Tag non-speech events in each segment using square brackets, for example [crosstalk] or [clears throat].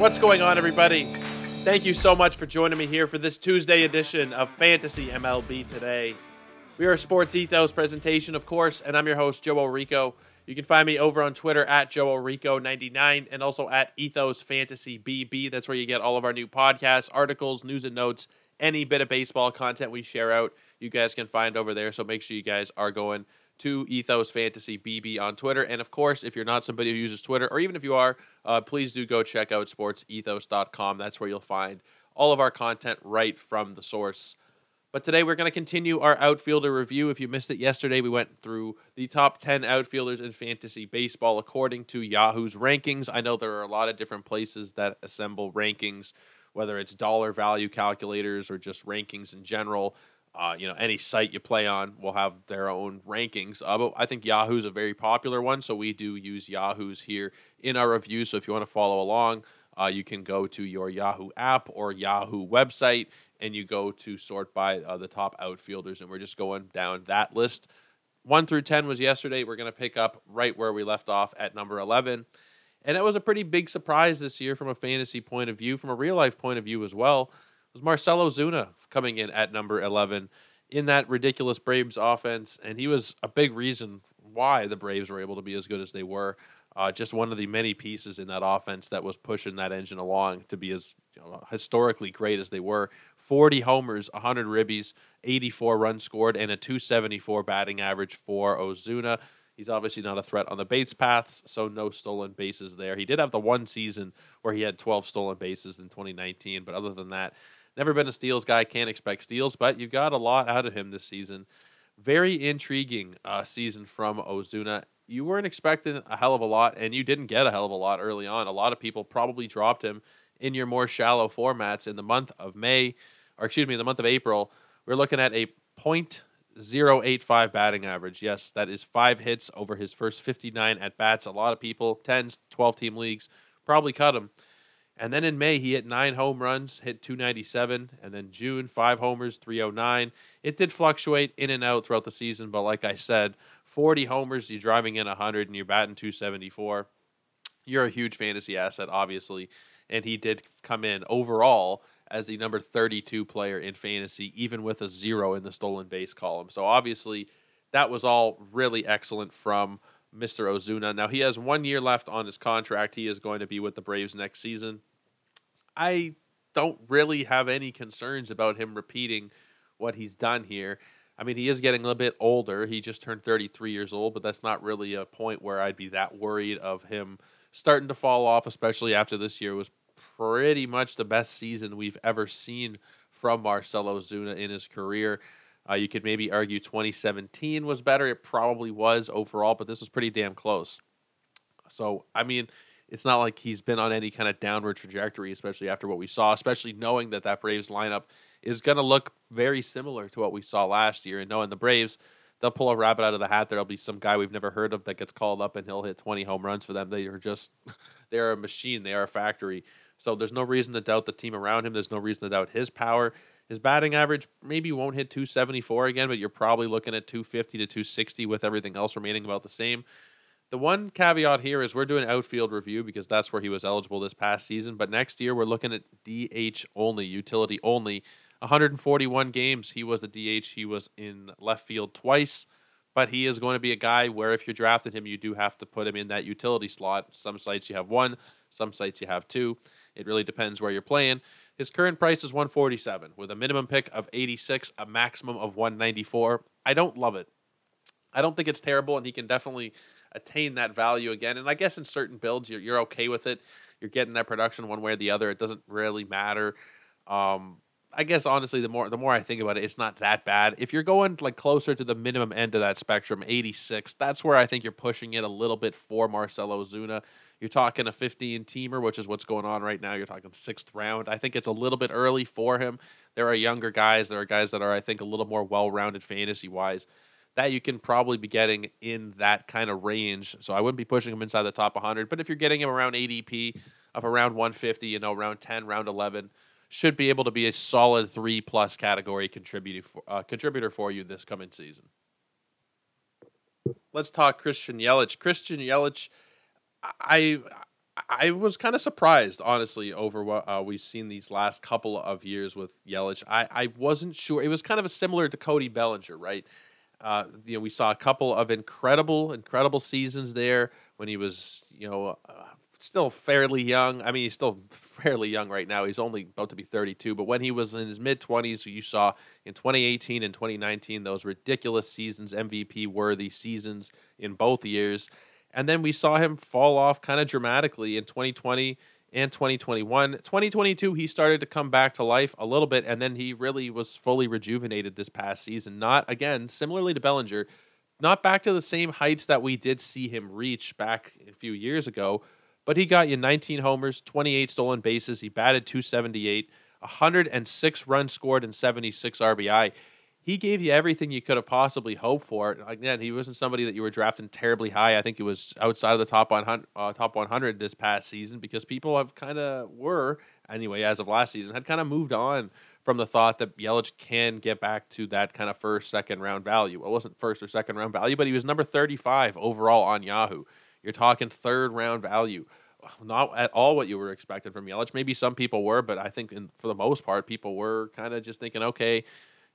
What's going on, everybody? Thank you so much for joining me here for this Tuesday edition of Fantasy MLB Today. We are a Sports Ethos presentation, of course, and I'm your host, Joe Rico. You can find me over on Twitter at Joe Rico99 and also at Ethos Fantasy BB. That's where you get all of our new podcasts, articles, news and notes, any bit of baseball content we share out. You guys can find over there. So make sure you guys are going to Ethos Fantasy BB on Twitter. And of course, if you're not somebody who uses Twitter, or even if you are, uh, please do go check out sportsethos.com. That's where you'll find all of our content right from the source. But today we're going to continue our outfielder review. If you missed it yesterday, we went through the top 10 outfielders in fantasy baseball according to Yahoo's rankings. I know there are a lot of different places that assemble rankings, whether it's dollar value calculators or just rankings in general. Uh, you know, any site you play on will have their own rankings. Uh, but I think Yahoo's a very popular one, so we do use Yahoo's here in our review. So if you want to follow along, uh, you can go to your Yahoo app or Yahoo website, and you go to sort by uh, the top outfielders, and we're just going down that list. One through ten was yesterday. We're going to pick up right where we left off at number eleven. And it was a pretty big surprise this year from a fantasy point of view, from a real life point of view as well was Marcelo Ozuna coming in at number 11 in that ridiculous Braves offense. And he was a big reason why the Braves were able to be as good as they were. Uh, just one of the many pieces in that offense that was pushing that engine along to be as you know, historically great as they were. 40 homers, 100 ribbies, 84 runs scored, and a 274 batting average for Ozuna. He's obviously not a threat on the base paths, so no stolen bases there. He did have the one season where he had 12 stolen bases in 2019, but other than that, Never been a steals guy, can't expect steals, but you've got a lot out of him this season. Very intriguing uh, season from Ozuna. You weren't expecting a hell of a lot, and you didn't get a hell of a lot early on. A lot of people probably dropped him in your more shallow formats in the month of May, or excuse me, the month of April. We're looking at a .085 batting average. Yes, that is five hits over his first 59 at bats. A lot of people, 10, 12 team leagues, probably cut him. And then in May, he hit nine home runs, hit 297. And then June, five homers, 309. It did fluctuate in and out throughout the season, but like I said, 40 homers, you're driving in 100 and you're batting 274. You're a huge fantasy asset, obviously. And he did come in overall as the number 32 player in fantasy, even with a zero in the stolen base column. So obviously, that was all really excellent from Mr. Ozuna. Now, he has one year left on his contract. He is going to be with the Braves next season. I don't really have any concerns about him repeating what he's done here. I mean, he is getting a little bit older. He just turned 33 years old, but that's not really a point where I'd be that worried of him starting to fall off, especially after this year was pretty much the best season we've ever seen from Marcelo Ozuna in his career. Uh, you could maybe argue 2017 was better. It probably was overall, but this was pretty damn close. So, I mean, it's not like he's been on any kind of downward trajectory, especially after what we saw, especially knowing that that Braves lineup is going to look very similar to what we saw last year. And knowing the Braves, they'll pull a rabbit out of the hat. There'll be some guy we've never heard of that gets called up and he'll hit 20 home runs for them. They are just, [laughs] they're a machine, they are a factory. So there's no reason to doubt the team around him. There's no reason to doubt his power. His batting average maybe won't hit 274 again, but you're probably looking at 250 to 260 with everything else remaining about the same. The one caveat here is we're doing outfield review because that's where he was eligible this past season. But next year we're looking at DH only, utility only. 141 games. He was a DH. He was in left field twice. But he is going to be a guy where if you drafted him, you do have to put him in that utility slot. Some sites you have one, some sites you have two. It really depends where you're playing. His current price is 147 with a minimum pick of 86, a maximum of 194. I don't love it. I don't think it's terrible, and he can definitely attain that value again. And I guess in certain builds, you're you're okay with it. You're getting that production one way or the other. It doesn't really matter. Um, I guess honestly, the more the more I think about it, it's not that bad. If you're going like closer to the minimum end of that spectrum, 86, that's where I think you're pushing it a little bit for Marcelo Ozuna. You're talking a 15 teamer, which is what's going on right now. You're talking sixth round. I think it's a little bit early for him. There are younger guys. There are guys that are, I think, a little more well rounded fantasy wise that you can probably be getting in that kind of range. So I wouldn't be pushing him inside the top 100. But if you're getting him around ADP of around 150, you know, round 10, round 11, should be able to be a solid three plus category contributor for, uh, contributor for you this coming season. Let's talk Christian Yelich. Christian Yelich, I I was kind of surprised, honestly, over what uh, we've seen these last couple of years with Yelich. I, I wasn't sure. It was kind of a similar to Cody Bellinger, right? Uh, you know, we saw a couple of incredible, incredible seasons there when he was, you know, uh, still fairly young. I mean, he's still [laughs] fairly young right now. He's only about to be 32. But when he was in his mid 20s, you saw in 2018 and 2019 those ridiculous seasons, MVP worthy seasons in both years. And then we saw him fall off kind of dramatically in 2020 and 2021. 2022, he started to come back to life a little bit, and then he really was fully rejuvenated this past season. Not, again, similarly to Bellinger, not back to the same heights that we did see him reach back a few years ago, but he got you 19 homers, 28 stolen bases. He batted 278, 106 runs scored, and 76 RBI he gave you everything you could have possibly hoped for. Again, he wasn't somebody that you were drafting terribly high. I think he was outside of the top 100, uh, top 100 this past season because people have kind of were anyway as of last season had kind of moved on from the thought that Yelich can get back to that kind of first, second round value. It wasn't first or second round value, but he was number 35 overall on Yahoo. You're talking third round value. Not at all what you were expecting from Yelich. Maybe some people were, but I think in, for the most part, people were kind of just thinking, okay,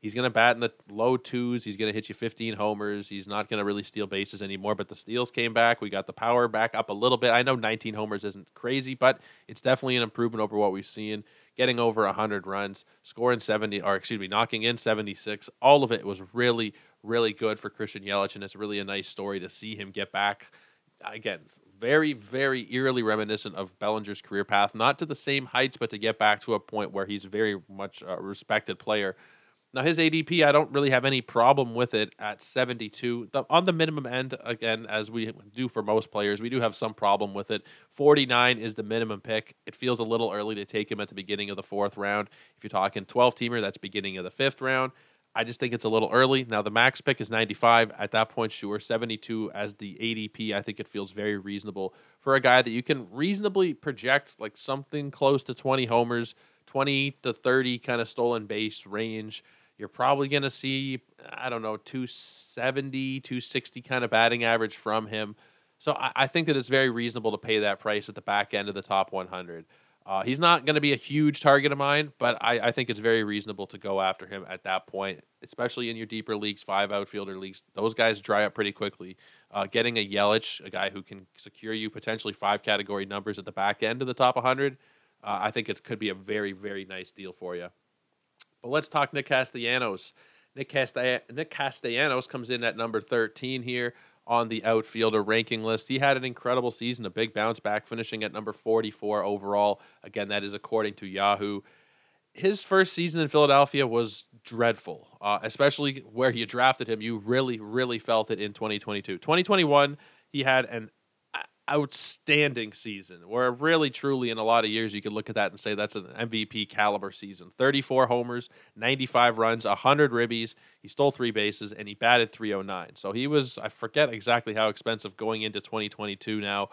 He's going to bat in the low twos. He's going to hit you 15 homers. He's not going to really steal bases anymore. But the steals came back. We got the power back up a little bit. I know 19 homers isn't crazy, but it's definitely an improvement over what we've seen. Getting over 100 runs, scoring 70, or excuse me, knocking in 76. All of it was really, really good for Christian Yelich, and it's really a nice story to see him get back. Again, very, very eerily reminiscent of Bellinger's career path. Not to the same heights, but to get back to a point where he's very much a respected player now his ADP, I don't really have any problem with it at 72. The, on the minimum end, again, as we do for most players, we do have some problem with it. 49 is the minimum pick. It feels a little early to take him at the beginning of the fourth round. If you're talking 12 teamer, that's beginning of the fifth round. I just think it's a little early. Now the max pick is 95. At that point, sure, 72 as the ADP. I think it feels very reasonable for a guy that you can reasonably project like something close to 20 homers, 20 to 30 kind of stolen base range. You're probably going to see, I don't know, 270, 260 kind of batting average from him. So I, I, think that it's very reasonable to pay that price at the back end of the top 100. Uh, he's not going to be a huge target of mine, but I, I, think it's very reasonable to go after him at that point, especially in your deeper leagues, five outfielder leagues. Those guys dry up pretty quickly. Uh, getting a Yelich, a guy who can secure you potentially five category numbers at the back end of the top 100, uh, I think it could be a very, very nice deal for you. But let's talk Nick Castellanos. Nick, Nick Castellanos comes in at number 13 here on the outfielder ranking list. He had an incredible season, a big bounce back, finishing at number 44 overall. Again, that is according to Yahoo. His first season in Philadelphia was dreadful, uh, especially where you drafted him. You really, really felt it in 2022. 2021, he had an outstanding season where really truly in a lot of years you could look at that and say that's an MVP caliber season. 34 homers 95 runs 100 ribbies. He stole three bases and he batted 309 so he was I forget exactly how expensive going into 2022 now.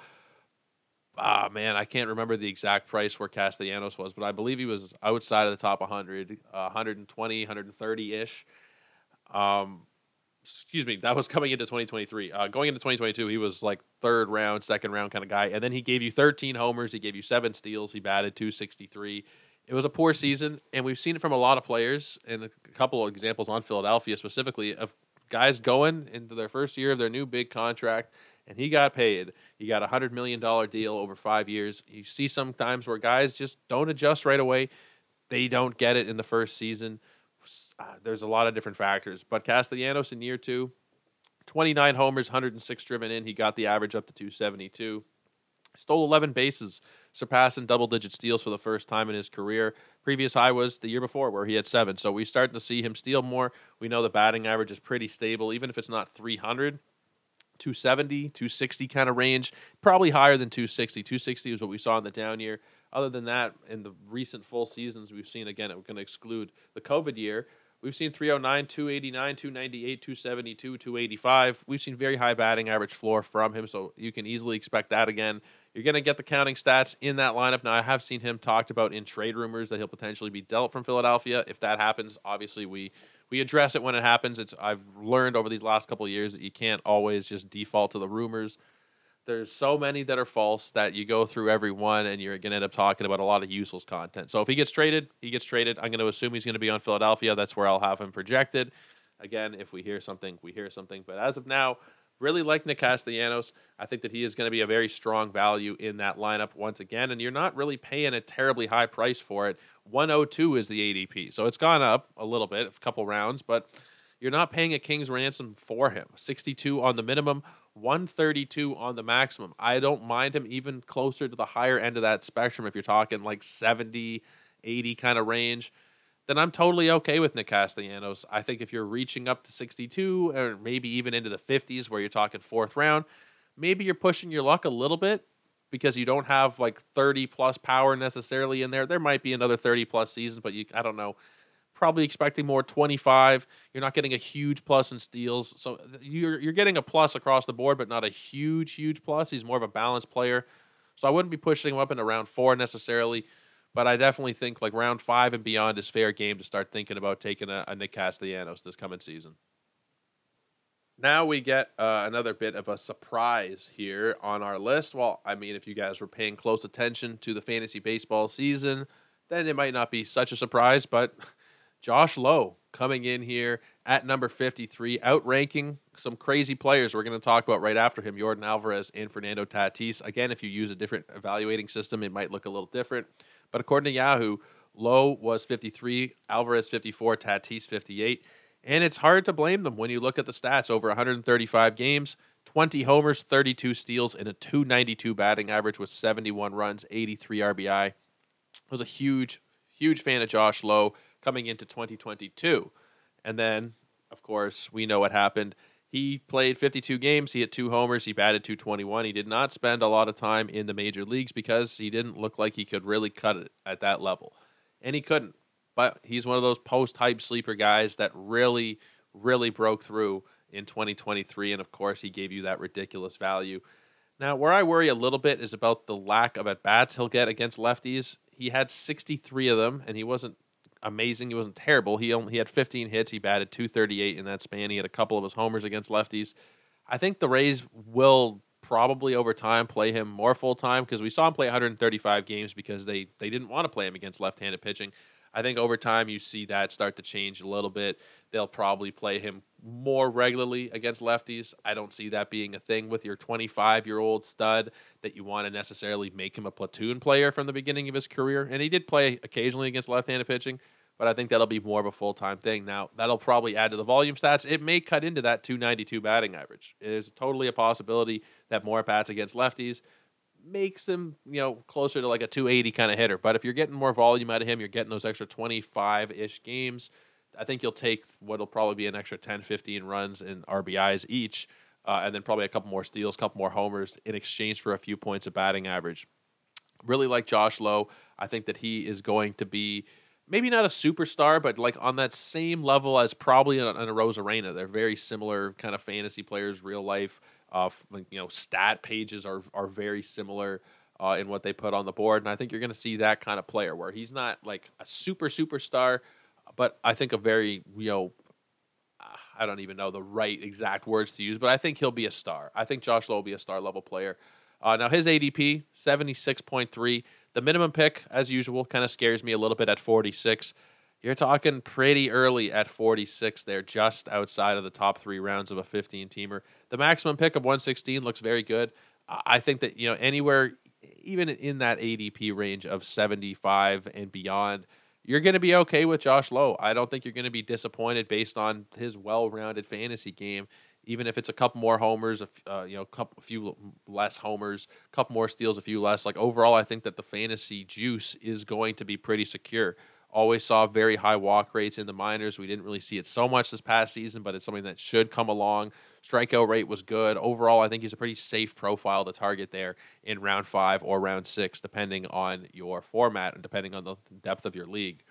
Ah man I can't remember the exact price where Castellanos was but I believe he was outside of the top 100 uh, 120 130 ish um excuse me, that was coming into 2023. Uh, going into 2022, he was like third round, second round kind of guy. And then he gave you 13 homers. He gave you seven steals. He batted 263. It was a poor season, and we've seen it from a lot of players, and a couple of examples on Philadelphia specifically of guys going into their first year of their new big contract, and he got paid. He got a $100 million deal over five years. You see sometimes where guys just don't adjust right away. They don't get it in the first season uh, there's a lot of different factors. But Castellanos in year two, 29 homers, 106 driven in. He got the average up to 272. Stole 11 bases, surpassing double digit steals for the first time in his career. Previous high was the year before, where he had seven. So we starting to see him steal more. We know the batting average is pretty stable, even if it's not 300. 270, 260 kind of range, probably higher than 260. 260 is what we saw in the down year. Other than that, in the recent full seasons we've seen, again, we're going to exclude the COVID year, We've seen 309, 289, 298, 272, 285. We've seen very high batting average floor from him, so you can easily expect that again. You're going to get the counting stats in that lineup. Now, I have seen him talked about in trade rumors that he'll potentially be dealt from Philadelphia. If that happens, obviously we we address it when it happens. It's I've learned over these last couple years that you can't always just default to the rumors there's so many that are false that you go through every one and you're going to end up talking about a lot of useless content. So if he gets traded, he gets traded. I'm going to assume he's going to be on Philadelphia. That's where I'll have him projected. Again, if we hear something, we hear something. But as of now, really like Nick Castellanos. I think that he is going to be a very strong value in that lineup once again. And you're not really paying a terribly high price for it. 102 is the ADP. So it's gone up a little bit, a couple rounds, but you're not paying a king's ransom for him. 62 on the minimum, 132 on the maximum. I don't mind him even closer to the higher end of that spectrum if you're talking like 70, 80 kind of range. Then I'm totally okay with Nick Castellanos. I think if you're reaching up to 62 or maybe even into the 50s where you're talking fourth round, maybe you're pushing your luck a little bit because you don't have like 30 plus power necessarily in there. There might be another 30 plus season, but you I don't know probably expecting more 25. You're not getting a huge plus in steals. So you're, you're getting a plus across the board, but not a huge, huge plus. He's more of a balanced player. So I wouldn't be pushing him up into round four necessarily. But I definitely think like round five and beyond is fair game to start thinking about taking a, a Nick Castellanos this coming season. Now we get uh, another bit of a surprise here on our list. Well, I mean, if you guys were paying close attention to the fantasy baseball season, then it might not be such a surprise, but Josh Lowe coming in here at number 53, outranking some crazy players we're going to talk about right after him Yordan Alvarez and Fernando Tatis. Again, if you use a different evaluating system, it might look a little different. But according to Yahoo, Lowe was 53, Alvarez 54, Tatis 58. And it's hard to blame them when you look at the stats over 135 games, 20 homers, 32 steals, and a 292 batting average with 71 runs, 83 RBI. I was a huge, huge fan of Josh Lowe coming into 2022. And then, of course, we know what happened. He played 52 games. He hit two homers. He batted 221. He did not spend a lot of time in the major leagues because he didn't look like he could really cut it at that level. And he couldn't. But he's one of those post hype sleeper guys that really, really broke through in 2023. And of course, he gave you that ridiculous value. Now, where I worry a little bit is about the lack of at bats he'll get against lefties. He had 63 of them, and he wasn't amazing. He wasn't terrible. He only he had 15 hits. He batted 238 in that span. He had a couple of his homers against lefties. I think the Rays will probably over time play him more full time because we saw him play 135 games because they they didn't want to play him against left-handed pitching. I think over time you see that start to change a little bit. They'll probably play him more regularly against lefties. I don't see that being a thing with your 25 year old stud that you want to necessarily make him a platoon player from the beginning of his career. And he did play occasionally against left handed pitching, but I think that'll be more of a full time thing. Now, that'll probably add to the volume stats. It may cut into that 292 batting average. It is totally a possibility that more bats against lefties makes him, you know, closer to like a 280 kind of hitter. But if you're getting more volume out of him, you're getting those extra 25 ish games. I think you'll take what'll probably be an extra 10, 15 runs and RBIs each, uh, and then probably a couple more steals, couple more homers in exchange for a few points of batting average. Really like Josh Lowe. I think that he is going to be maybe not a superstar, but like on that same level as probably an, an Arozarena. They're very similar kind of fantasy players, real life uh, you know, stat pages are are very similar uh, in what they put on the board, and I think you're going to see that kind of player where he's not like a super superstar, but I think a very you know. I don't even know the right exact words to use, but I think he'll be a star. I think Josh Lowe will be a star level player. Uh, now his ADP seventy six point three. The minimum pick, as usual, kind of scares me a little bit at forty six. You're talking pretty early at 46 there, just outside of the top three rounds of a 15 teamer. The maximum pick of 116 looks very good. I think that, you know, anywhere, even in that ADP range of 75 and beyond, you're going to be okay with Josh Lowe. I don't think you're going to be disappointed based on his well rounded fantasy game. even if it's a couple more homers, a uh, you know, couple, a few less homers, a couple more steals, a few less. Like overall, I think that the fantasy juice is going to be pretty secure. Always saw very high walk rates in the minors. We didn't really see it so much this past season, but it's something that should come along. Strikeout rate was good. Overall, I think he's a pretty safe profile to target there in round five or round six, depending on your format and depending on the depth of your league.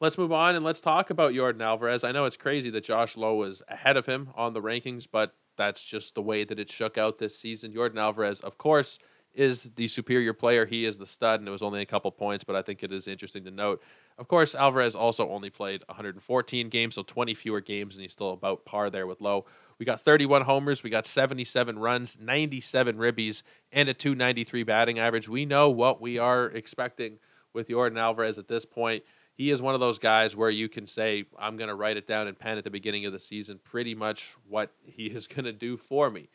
Let's move on and let's talk about Yordan Alvarez. I know it's crazy that Josh Lowe was ahead of him on the rankings, but that's just the way that it shook out this season. Yordan Alvarez, of course, is the superior player. He is the stud, and it was only a couple points, but I think it is interesting to note. Of course, Alvarez also only played 114 games, so 20 fewer games, and he's still about par there with Lowe. We got 31 homers, we got 77 runs, 97 ribbies, and a 293 batting average. We know what we are expecting with Yordan Alvarez at this point. He is one of those guys where you can say, I'm going to write it down in pen at the beginning of the season, pretty much what he is [laughs] going to do for me.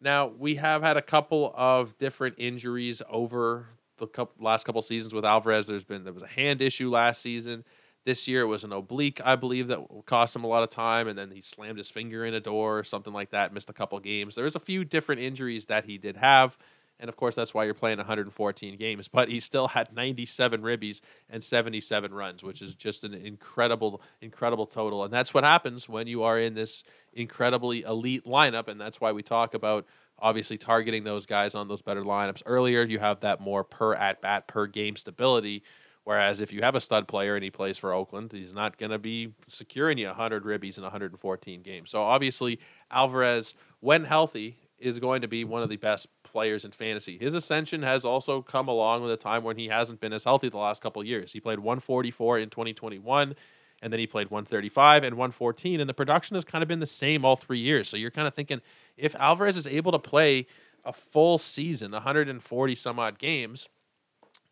Now, we have had a couple of different injuries over the last couple seasons with Alvarez. There's been there was a hand issue last season. This year it was an oblique, I believe, that cost him a lot of time, and then he slammed his finger in a door or something like that, missed a couple games. There's a few different injuries that he did have. And of course, that's why you're playing 114 games. But he still had 97 ribbies and 77 runs, which is just an incredible, incredible total. And that's what happens when you are in this incredibly elite lineup. And that's why we talk about obviously targeting those guys on those better lineups earlier. You have that more per at bat, per game stability. Whereas if you have a stud player and he plays for Oakland, he's not going to be securing you 100 ribbies in 114 games. So obviously, Alvarez, when healthy, is going to be one of the best players in fantasy. His ascension has also come along with a time when he hasn't been as healthy the last couple years. He played 144 in 2021 and then he played 135 and 114 and the production has kind of been the same all 3 years. So you're kind of thinking if Alvarez is able to play a full season, 140 some odd games,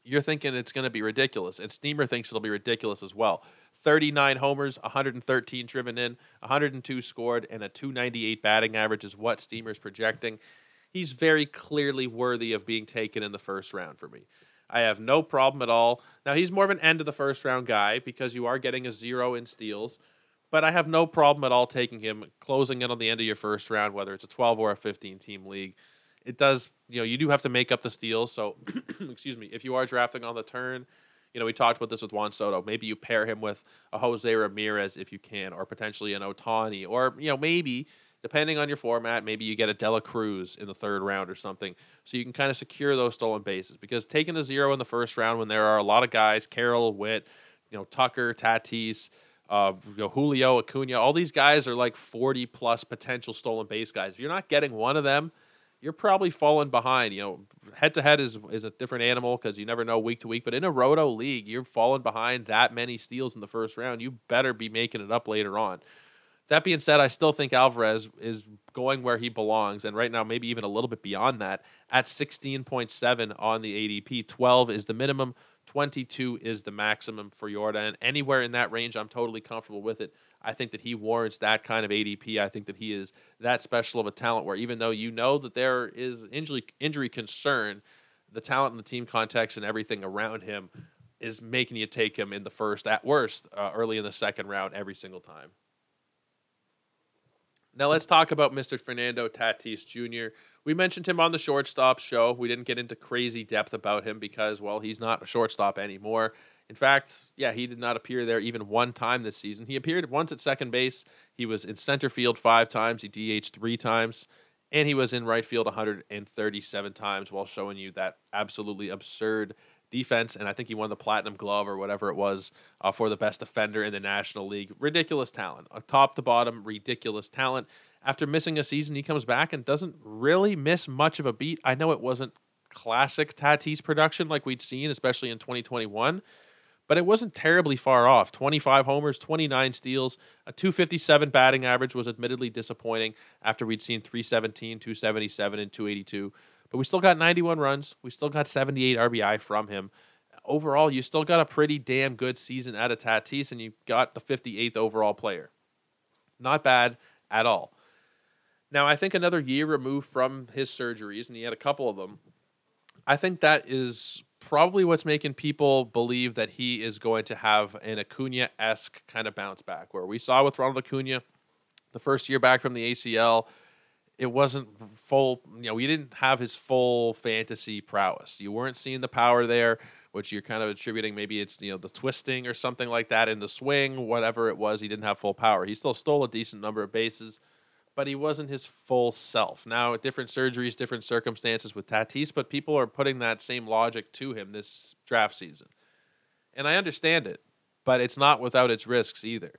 you're thinking it's going to be ridiculous. And Steamer thinks it'll be ridiculous as well. 39 homers, 113 driven in, 102 scored, and a 298 batting average is what Steamer's projecting. He's very clearly worthy of being taken in the first round for me. I have no problem at all. Now, he's more of an end of the first round guy because you are getting a zero in steals, but I have no problem at all taking him, closing in on the end of your first round, whether it's a 12 or a 15 team league. It does, you know, you do have to make up the steals. So, [clears throat] excuse me, if you are drafting on the turn, you know, we talked about this with Juan Soto. Maybe you pair him with a Jose Ramirez if you can, or potentially an Ohtani, or you know, maybe depending on your format, maybe you get a De La Cruz in the third round or something, so you can kind of secure those stolen bases. Because taking a zero in the first round when there are a lot of guys, Carroll, Witt, you know, Tucker, Tatis, uh, you know, Julio, Acuna, all these guys are like forty plus potential stolen base guys. If you're not getting one of them you're probably falling behind. You know, head to head is is a different animal because you never know week to week. But in a roto league, you're falling behind that many steals in the first round. You better be making it up later on. That being said, I still think Alvarez is going where he belongs, and right now maybe even a little bit beyond that. At 16.7 on the ADP, 12 is the minimum, 22 is the maximum for Yordan, and Anywhere in that range, I'm totally comfortable with it. I think that he warrants that kind of ADP. I think that he is that special of a talent where even though you know that there is injury injury concern, the talent in the team context and everything around him is making you take him in the first, at worst, uh, early in the second round every single time. Now let's talk about Mr. Fernando Tatis Jr. We mentioned him on the shortstop show. We didn't get into crazy depth about him because, well, he's not a shortstop anymore. In fact, yeah, he did not appear there even one time this season. He appeared once at second base. He was in center field five times. He DH three times. And he was in right field 137 times while showing you that absolutely absurd defense. And I think he won the Platinum Glove or whatever it was uh, for the best defender in the National League. Ridiculous talent. A top to bottom, ridiculous talent. After missing a season, he comes back and doesn't really miss much of a beat. I know it wasn't classic Tatis production like we'd seen, especially in 2021 but it wasn't terribly far off. 25 homers, 29 steals, a 257 batting average was admittedly disappointing after we'd seen 317, 277, and 282. But we still got 91 runs. We still got 78 RBI from him. Overall, you still got a pretty damn good season out of Tatis, and you got the 58th overall player. Not bad at all. Now, I think another year removed from his surgeries, and he had a couple of them, I think that is probably what's making people believe that he is going to have an Acuna esque kind of bounce back, where we saw with Ronald Acuna the first year back from the ACL, it wasn't full. You know, we didn't have his full fantasy prowess. You weren't seeing the power there, which you're kind of attributing. Maybe it's you know the twisting or something like that in the swing, whatever it was. He didn't have full power. He still stole a decent number of bases, but he wasn't his full self. Now, different surgeries, different circumstances with Tatis, but people are putting that same logic to him this draft season, and I understand it, but it's not without its risks either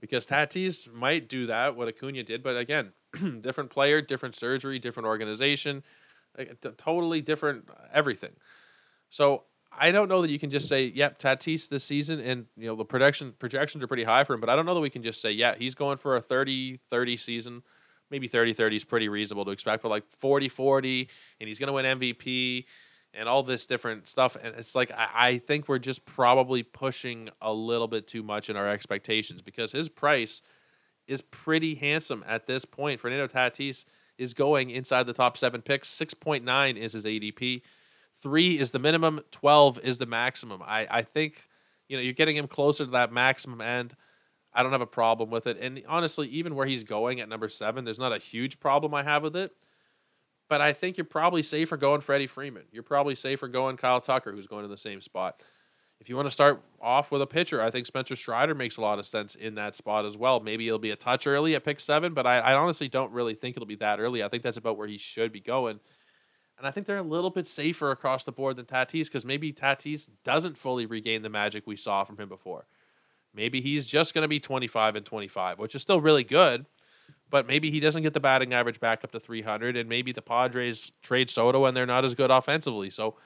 because Tatis might do that what Acuna did, but again, [clears throat] different player, different surgery, different organization, totally different uh, everything. So I don't know that you can just say, "Yep, Tatis this season," and you know the projection projections are pretty high for him. But I don't know that we can just say, "Yeah, he's going for a 30-30 season." Maybe 30-30 is pretty reasonable to expect, but like 40-40, and he's going to win MVP and all this different stuff. And it's like I, I think we're just probably pushing a little bit too much in our expectations because his price is pretty handsome at this point. Fernando Tatis is going inside the top seven picks. Six point nine is his ADP. Three is the minimum. Twelve is the maximum. I I think you know you're getting him closer to that maximum end. I don't have a problem with it. And honestly, even where he's going at number seven, there's not a huge problem I have with it. But I think you're probably safer going Freddie Freeman. You're probably safer going Kyle Tucker, who's going to the same spot. If you want to start off with a pitcher, I think Spencer Strider makes a lot of sense in that spot as well. Maybe it'll be a touch early at pick seven, but I, I honestly don't really think it'll be that early. I think that's about where he should be going. And I think they're a little bit safer across the board than Tatis because maybe Tatis doesn't fully regain the magic we saw from him before. Maybe he's just going to be 25 and 25, which is still really good but maybe he doesn't get the batting average back up to 300, and maybe the Padres trade Soto and they're not as good offensively. So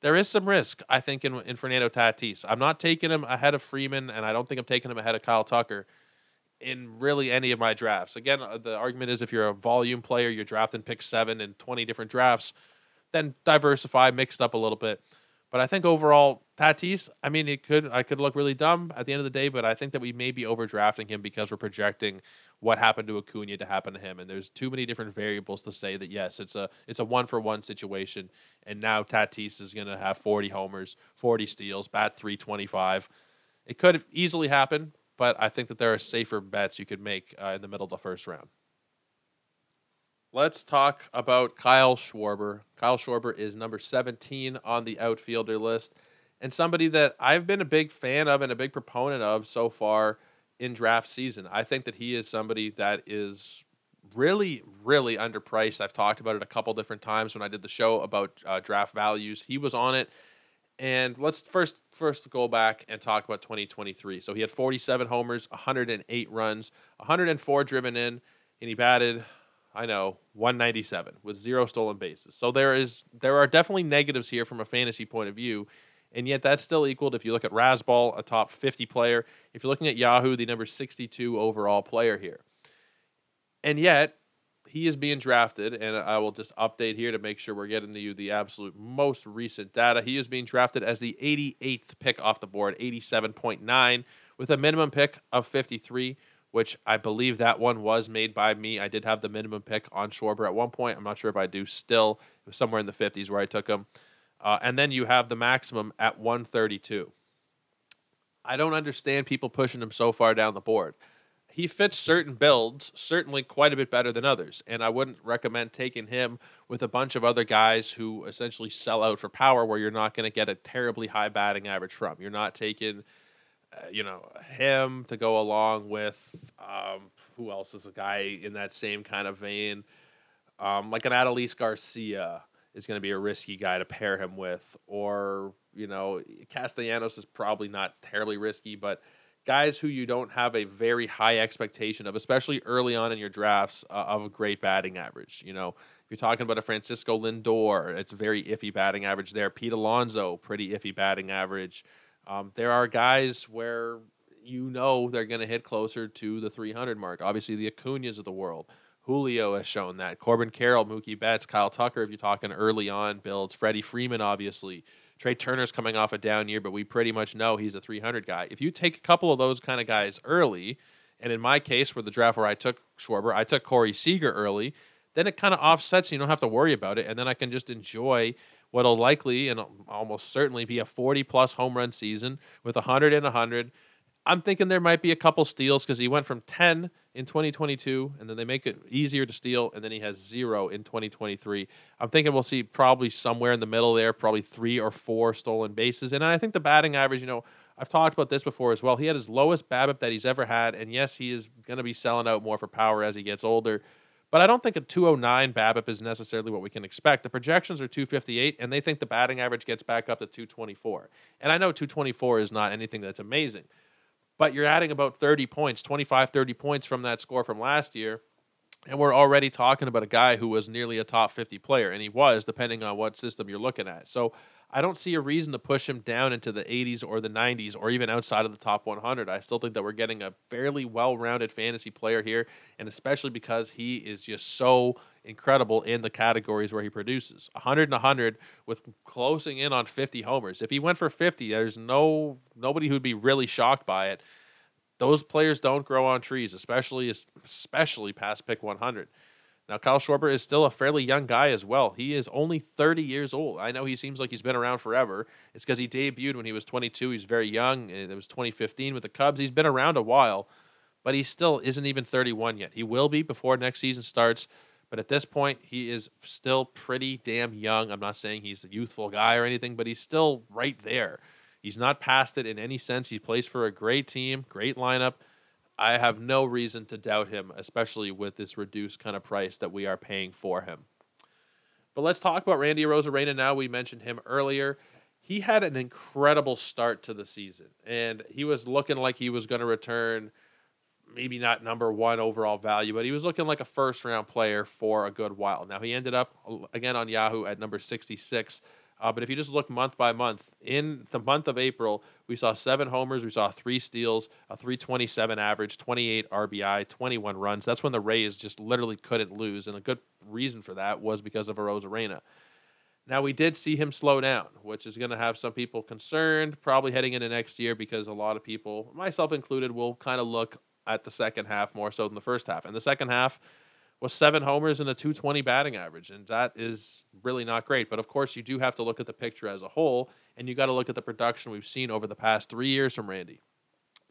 there is some risk, I think, in, in Fernando Tatis. I'm not taking him ahead of Freeman, and I don't think I'm taking him ahead of Kyle Tucker in really any of my drafts. Again, uh, the argument is if you're a volume player, you're drafting pick seven in 20 different drafts, then diversify, mixed up a little bit. But I think overall, Tatis, I mean, it could I could look really dumb at the end of the day, but I think that we may be overdrafting him because we're projecting what happened to Acuna to happen to him, and there's too many different variables to say that yes, it's a it's a one for one situation, and now Tatis is going to have 40 homers, 40 steals, bat 325. It could easily happen, but I think that there are safer bets you could make uh, in the middle of the first round. Let's talk about Kyle Schwarber. Kyle Schwarber is number 17 on the outfielder list, and somebody that I've been a big fan of and a big proponent of so far in draft season. I think that he is somebody that is really, really underpriced. I've talked about it a couple different times when I did the show about uh, draft values. He was on it. And let's first first go back and talk about 2023. So he had 47 homers, 108 runs, 104 driven in, and he batted, I know, 197 with zero stolen bases. So there is there are definitely negatives here from a fantasy point of view and yet that's still equaled if you look at Razzball, a top 50 player. If you're looking at Yahoo, the number 62 overall player here. And yet, he is being drafted, and I will just update here to make sure we're getting to you the absolute most recent data. He is being drafted as the 88th pick off the board, 87.9, with a minimum pick of 53, which I believe that one was made by me. I did have the minimum pick on Schwarber at one point. I'm not sure if I do still. It was somewhere in the 50s where I took him. Uh, and then you have the maximum at 132. I don't understand people pushing him so far down the board. He fits certain builds certainly quite a bit better than others, and I wouldn't recommend taking him with a bunch of other guys who essentially sell out for power, where you're not going to get a terribly high batting average from. You're not taking, you know, him to go along with um, who else is a guy in that same kind of vein, um, like an Adolis Garcia is going to be a risky guy to pair him with. Or, you know, Castellanos is probably not terribly risky, but guys who you don't have a very high expectation of, especially early on in your drafts, uh, of a great batting average. You know, if you're talking about a Francisco Lindor, it's a very iffy batting average there. Pete Alonso, pretty iffy batting average. Um, there are guys where you know they're going to hit closer to the 300 mark. Obviously, the Acuñas of the world. Julio has shown that. Corbin Carroll, Mookie Betts, Kyle Tucker, if you're talking early on builds, Freddie Freeman, obviously. Trea Turner's coming off a down year, but we pretty much know he's a 300 guy. If you take a couple of those kind of guys early, and in my case, for the draft where I took Schwarber, I took Corey Seager early, then it kind of offsets. You don't have to worry about it, and then I can just enjoy what'll likely and almost certainly be a 40 plus home run season with 100 and 100. I'm thinking there might be a couple steals because he went from 10 in 2022, and then they make it easier to steal, and then he has zero in 2023. I'm thinking we'll see probably somewhere in the middle there, probably three or four stolen bases. And I think the batting average, you know, I've talked about this before as well. He had his lowest BABIP that he's ever had, and yes, he is going to be selling out more for power as he gets older. But I don't think a 209 BABIP is necessarily what we can expect. The projections are 258, and they think the batting average gets back up to 224. And I know 224 is not anything that's amazing, but you're adding about 30 points, 25, 30 points from that score from last year. And we're already talking about a guy who was nearly a top 50 player, and he was, depending on what system you're looking at. So I don't see a reason to push him down into the 80s or the 90s or even outside of the top 100. I still think that we're getting a fairly well rounded fantasy player here, and especially because he is just so incredible in the categories where he produces 100 and 100 with closing in on 50 homers. If he went for 50, there's no nobody who'd be really shocked by it. Those players don't grow on trees, especially especially past pick 100. Now, Kyle Schwarber is still a fairly young guy as well. He is only 30 years old. I know he seems like he's been around forever. It's because he debuted when he was 22. He's very young. It was 2015 with the Cubs. He's been around a while, but he still isn't even 31 yet. He will be before next season starts. But at this point, he is still pretty damn young. I'm not saying he's a youthful guy or anything, but he's still right there. He's not past it in any sense. He plays for a great team, great lineup. I have no reason to doubt him, especially with this reduced kind of price that we are paying for him. But let's talk about Randy Arozarena now. We mentioned him earlier. He had an incredible start to the season, and he was looking like he was going to return – maybe not number one overall value, but he was looking like a first round player for a good while. Now he ended up again on Yahoo at number 66. Uh, but if you just look month by month, in the month of April, we saw seven homers, we saw three steals, a 327 average, 28 RBI, 21 runs. That's when the Rays just literally couldn't lose. And a good reason for that was because of Arozarena. Now, we did see him slow down, which is going to have some people concerned, probably heading into next year, because a lot of people, myself included, will kind of look at the second half more so than the first half. And the second half was seven homers and a 220 batting average. And that is really not great. But of course, you do have to look at the picture as a whole, and you got to look at the production we've seen over the past three years from Randy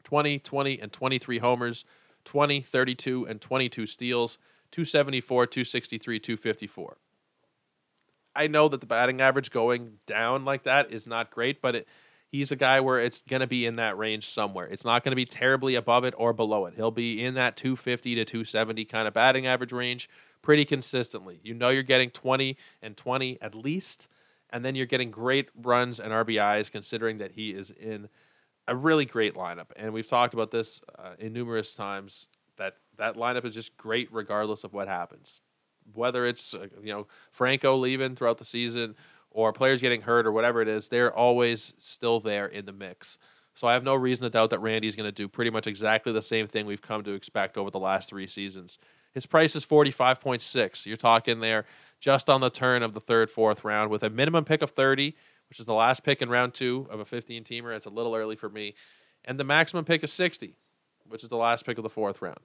20, 20, and 23 homers, 20, 32, and 22 steals, 274, 263, 254. I know that the batting average going down like that is not great, but it he's a guy where it's going to be in that range somewhere. It's not going to be terribly above it or below it. He'll be in that 250 to 270 kind of batting average range pretty consistently. You know you're getting 20 and 20 at least, and then you're getting great runs and RBIs considering that he is in a really great lineup. And we've talked about this uh, in numerous times that that lineup is just great regardless of what happens. Whether it's uh, you know Franco leaving throughout the season or players getting hurt or whatever it is, they're always still there in the mix. So I have no reason to doubt that Randy's going to do pretty much exactly the same thing we've come to expect over the last three seasons. His price is 45.6. You're talking there just on the turn of the third, fourth round with a minimum pick of 30, which is the last pick in round two of a 15 teamer. It's a little early for me. And the maximum pick is 60, which is the last pick of the fourth round.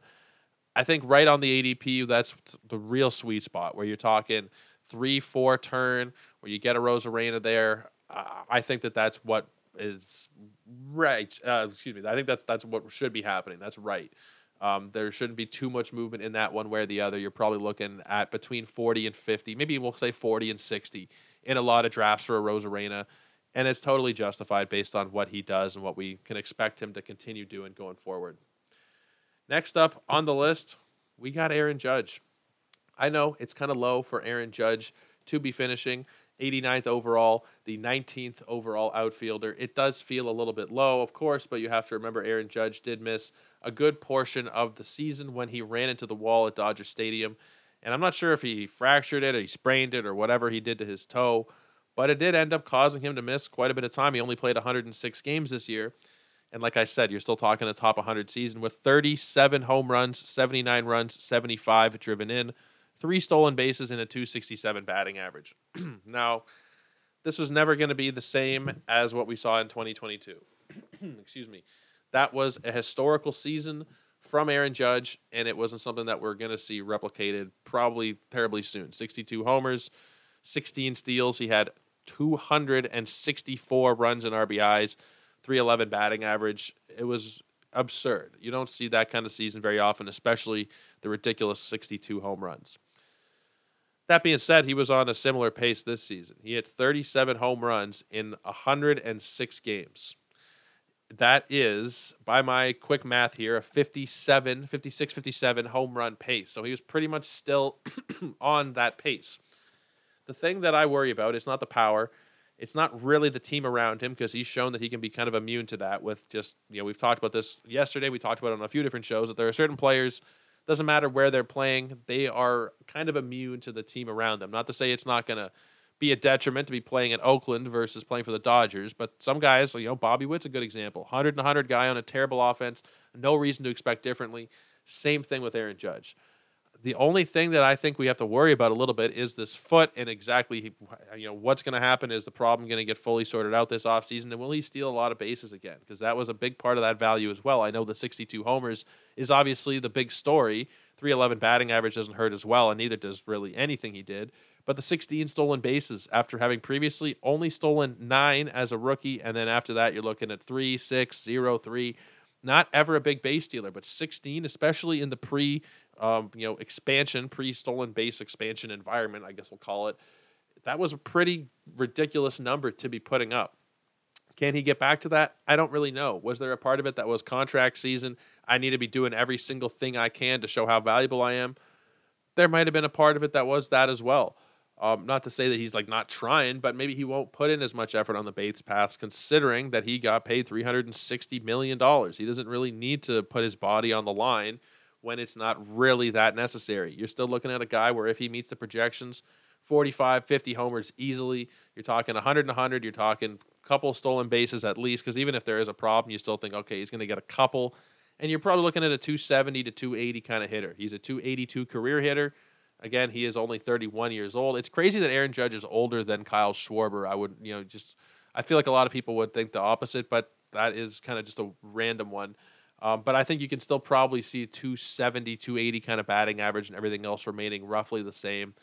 I think right on the ADP, that's the real sweet spot where you're talking three, four turn where you get a Arozarena there. Uh, I think that that's what is right. Uh, excuse me. I think that's that's what should be happening. That's right. Um, there shouldn't be too much movement in that one way or the other. You're probably looking at between 40 and 50, maybe we'll say 40 and 60 in a lot of drafts for a Arozarena. And it's totally justified based on what he does and what we can expect him to continue doing going forward. Next up on the list, we got Aaron Judge. I know it's kind of low for Aaron Judge to be finishing 89th overall, the 19th overall outfielder. It does feel a little bit low, of course, but you have to remember Aaron Judge did miss a good portion of the season when he ran into the wall at Dodger Stadium. And I'm not sure if he fractured it or he sprained it or whatever he did to his toe, but it did end up causing him to miss quite a bit of time. He only played 106 games this year. And like I said, you're still talking a top 100 season with 37 home runs, 79 runs, 75 driven in three stolen bases, and a 267 batting average. [clears throat] now, this was never going to be the same as what we saw in 2022. [clears throat] Excuse me. That was a historical season from Aaron Judge, and it wasn't something that we're going to see replicated probably terribly soon. 62 homers, 16 steals. He had 264 runs and RBIs, 311 batting average. It was absurd. You don't see that kind of season very often, especially the ridiculous 62 home runs. That being said, he was on a similar pace this season. He hit 37 home runs in 106 games. That is, by my quick math here, a 57, 56, 57 home run pace. So he was pretty much still [clears throat] on that pace. The thing that I worry about is not the power. It's not really the team around him because he's shown that he can be kind of immune to that with just, you know, we've talked about this yesterday. We talked about it on a few different shows that there are certain players – doesn't matter where they're playing, they are kind of immune to the team around them. Not to say it's not going to be a detriment to be playing at Oakland versus playing for the Dodgers, but some guys, you know, Bobby Witt's a good example. 100 and 100 guy on a terrible offense, no reason to expect differently. Same thing with Aaron Judge. The only thing that I think we have to worry about a little bit is this foot and exactly you know what's going to happen is the problem going to get fully sorted out this offseason and will he steal a lot of bases again because that was a big part of that value as well. I know the 62 homers is obviously the big story. 311 batting average doesn't hurt as well and neither does really anything he did. But the 16 stolen bases after having previously only stolen 9 as a rookie and then after that you're looking at 3 6 0 3 not ever a big base stealer, but 16, especially in the pre um, you know, expansion, pre-stolen base expansion environment, I guess we'll call it. That was a pretty ridiculous number to be putting up. Can he get back to that? I don't really know. Was there a part of it that was contract season? I need to be doing every single thing I can to show how valuable I am. There might have been a part of it that was that as well. Um, not to say that he's like not trying, but maybe he won't put in as much effort on the Bates paths, considering that he got paid three hundred and sixty million dollars. He doesn't really need to put his body on the line when it's not really that necessary. You're still looking at a guy where if he meets the projections, 45, 50 homers easily. You're talking 100 and 100. You're talking a couple stolen bases at least, because even if there is a problem, you still think, okay, he's going to get a couple. And you're probably looking at a 270 to 280 kind of hitter. He's a 282 career hitter. Again, he is only 31 years old. It's crazy that Aaron Judge is older than Kyle Schwarber. I would, you know, just I feel like a lot of people would think the opposite, but that is kind of just a random one. Um, but I think you can still probably see 270, 280 kind of batting average and everything else remaining roughly the same.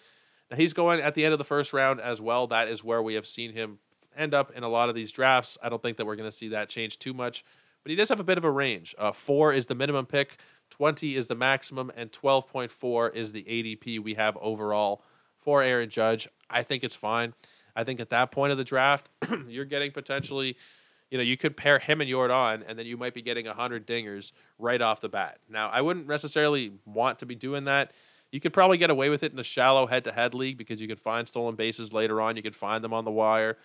Now he's going at the end of the first round as well. That is where we have seen him end up in a lot of these drafts. I don't think that we're going to see that change too much, but he does have a bit of a range. Uh, four is the minimum pick, 20 is the maximum, and 12.4 is the ADP we have overall for Aaron Judge. I think it's fine. I think at that point of the draft, [clears throat] you're getting potentially you know, you could pair him and Yordan, and then you might be getting 100 dingers right off the bat. Now, I wouldn't necessarily want to be doing that. You could probably get away with it in the shallow head to head league because you can find stolen bases later on. You can find them on the wire.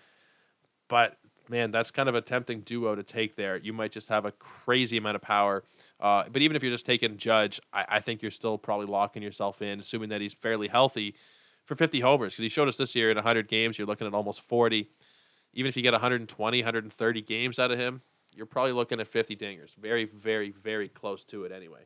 But, man, that's kind of a tempting duo to take there. You might just have a crazy amount of power. Uh, but even if you're just taking Judge, I, I think you're still probably locking yourself in, assuming that he's fairly healthy for 50 homers. Because he showed us this year in 100 games, you're looking at almost 40 even if you get 120, 130 games out of him, you're probably looking at 50 dingers. Very, very, very close to it anyway.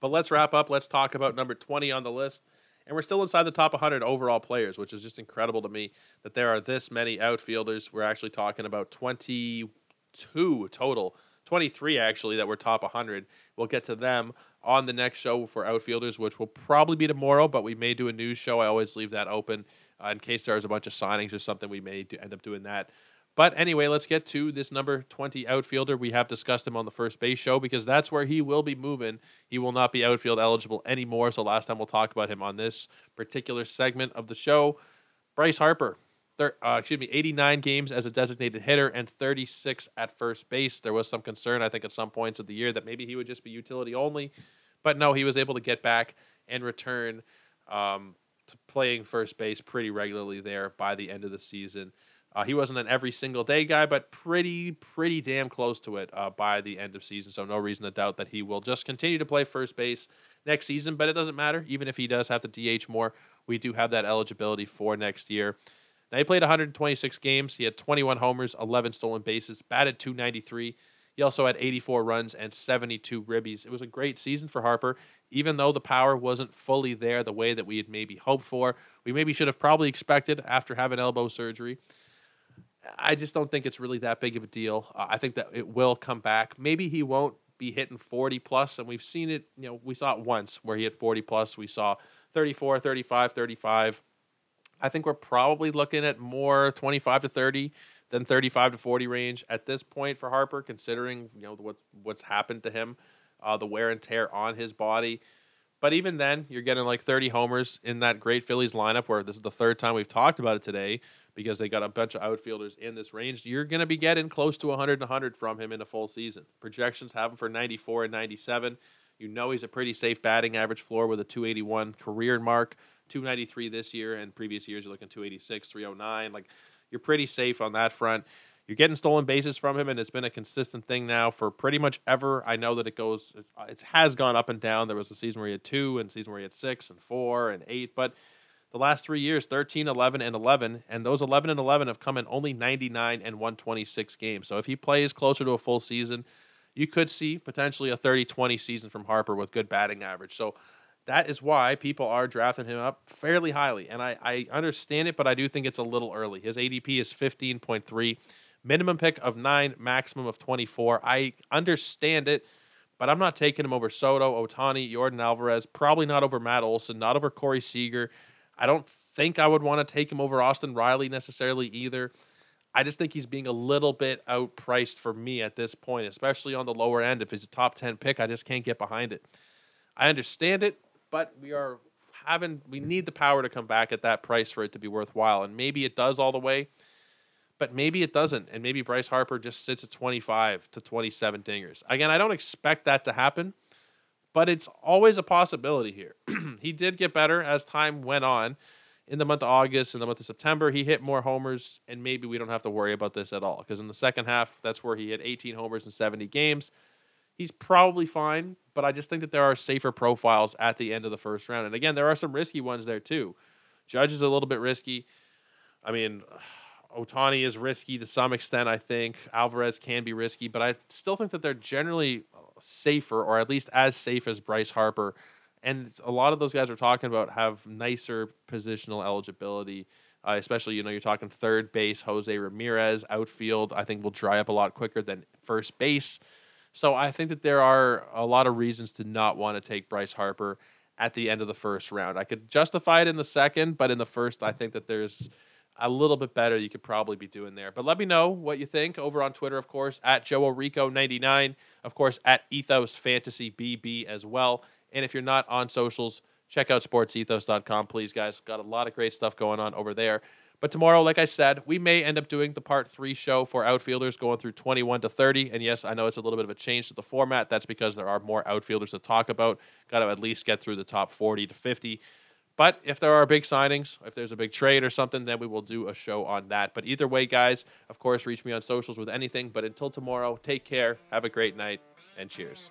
But let's wrap up. Let's talk about number 20 on the list. And we're still inside the top 100 overall players, which is just incredible to me that there are this many outfielders. We're actually talking about 22 total, 23 actually, that were top 100. We'll get to them on the next show for outfielders, which will probably be tomorrow, but we may do a news show. I always leave that open uh, in case there's a bunch of signings or something. We may do, end up doing that. But anyway, let's get to this number 20 outfielder. We have discussed him on the first base show because that's where he will be moving. He will not be outfield eligible anymore. So last time we'll talk about him on this particular segment of the show. Bryce Harper, thir- uh, excuse me, 89 games as a designated hitter and 36 at first base. There was some concern, I think, at some points of the year that maybe he would just be utility only. But no, he was able to get back and return. Um, playing first base pretty regularly there by the end of the season. Uh, he wasn't an every single day guy, but pretty, pretty damn close to it uh, by the end of season. So no reason to doubt that he will just continue to play first base next season. But it doesn't matter, even if he does have to DH more. We do have that eligibility for next year. Now he played 126 games. He had 21 homers, 11 stolen bases, batted 293. He also had 84 runs and 72 ribbies. It was a great season for Harper even though the power wasn't fully there the way that we had maybe hoped for, we maybe should have probably expected after having elbow surgery. I just don't think it's really that big of a deal. Uh, I think that it will come back. Maybe he won't be hitting 40 plus, and we've seen it, you know, we saw it once where he hit 40 plus. We saw 34, 35, 35. I think we're probably looking at more 25 to 30 than 35 to 40 range at this point for Harper, considering you know what what's happened to him, uh, the wear and tear on his body. But even then, you're getting like 30 homers in that great Phillies lineup, where this is the third time we've talked about it today because they got a bunch of outfielders in this range. You're going to be getting close to 100 and 100 from him in a full season. Projections have him for 94 and 97. You know he's a pretty safe batting average floor with a 281 career mark, 293 this year, and previous years you're looking 286, 309. Like you're pretty safe on that front. You're getting stolen bases from him, and it's been a consistent thing now for pretty much ever. I know that it goes, it has gone up and down. There was a season where he had two, and season where he had six and four and eight, but the last three years 13 11 and 11 and those 11 and 11 have come in only 99 and 126 games so if he plays closer to a full season you could see potentially a 30-20 season from harper with good batting average so that is why people are drafting him up fairly highly and i, I understand it but i do think it's a little early his adp is 15.3 minimum pick of 9 maximum of 24 i understand it but I'm not taking him over Soto, Ohtani, Yordan Alvarez, probably not over Matt Olson, not over Corey Seager, I don't think I would want to take him over Austin Riley necessarily either. I just think he's being a little bit outpriced for me at this point, especially on the lower end. If he's a top 10 pick, I just can't get behind it. I understand it, but we are having, we need the power to come back at that price for it to be worthwhile. And maybe it does all the way, but maybe it doesn't. And maybe Bryce Harper just sits at 25 to 27 dingers. Again, I don't expect that to happen but it's always a possibility here. [clears throat] he did get better as time went on. In the month of August and the month of September, he hit more homers, and maybe we don't have to worry about this at all because in the second half, that's where he hit 18 homers in 70 games. He's probably fine, but I just think that there are safer profiles at the end of the first round. And again, there are some risky ones there too. Judge is a little bit risky. I mean, [sighs] Ohtani is risky to some extent, I think. Alvarez can be risky, but I still think that they're generally safer, or at least as safe as Bryce Harper. And a lot of those guys we're talking about have nicer positional eligibility. Uh, especially, you know, you're talking third base, Jose Ramirez, outfield, I think will dry up a lot quicker than first base. So I think that there are a lot of reasons to not want to take Bryce Harper at the end of the first round. I could justify it in the second, but in the first, I think that there's a little bit better you could probably be doing there. But let me know what you think over on Twitter, of course, at Joe Rico99, of course, at Ethos Fantasy BB as well. And if you're not on socials, check out sportsethos.com, please, guys. Got a lot of great stuff going on over there. But tomorrow, like I said, we may end up doing the part three show for outfielders going through 21 to 30. And yes, I know it's a little bit of a change to the format. That's because there are more outfielders to talk about. Got to at least get through the top 40 to 50. But if there are big signings, if there's a big trade or something, then we will do a show on that. But either way, guys, of course, reach me on socials with anything. But until tomorrow, take care, have a great night, and cheers.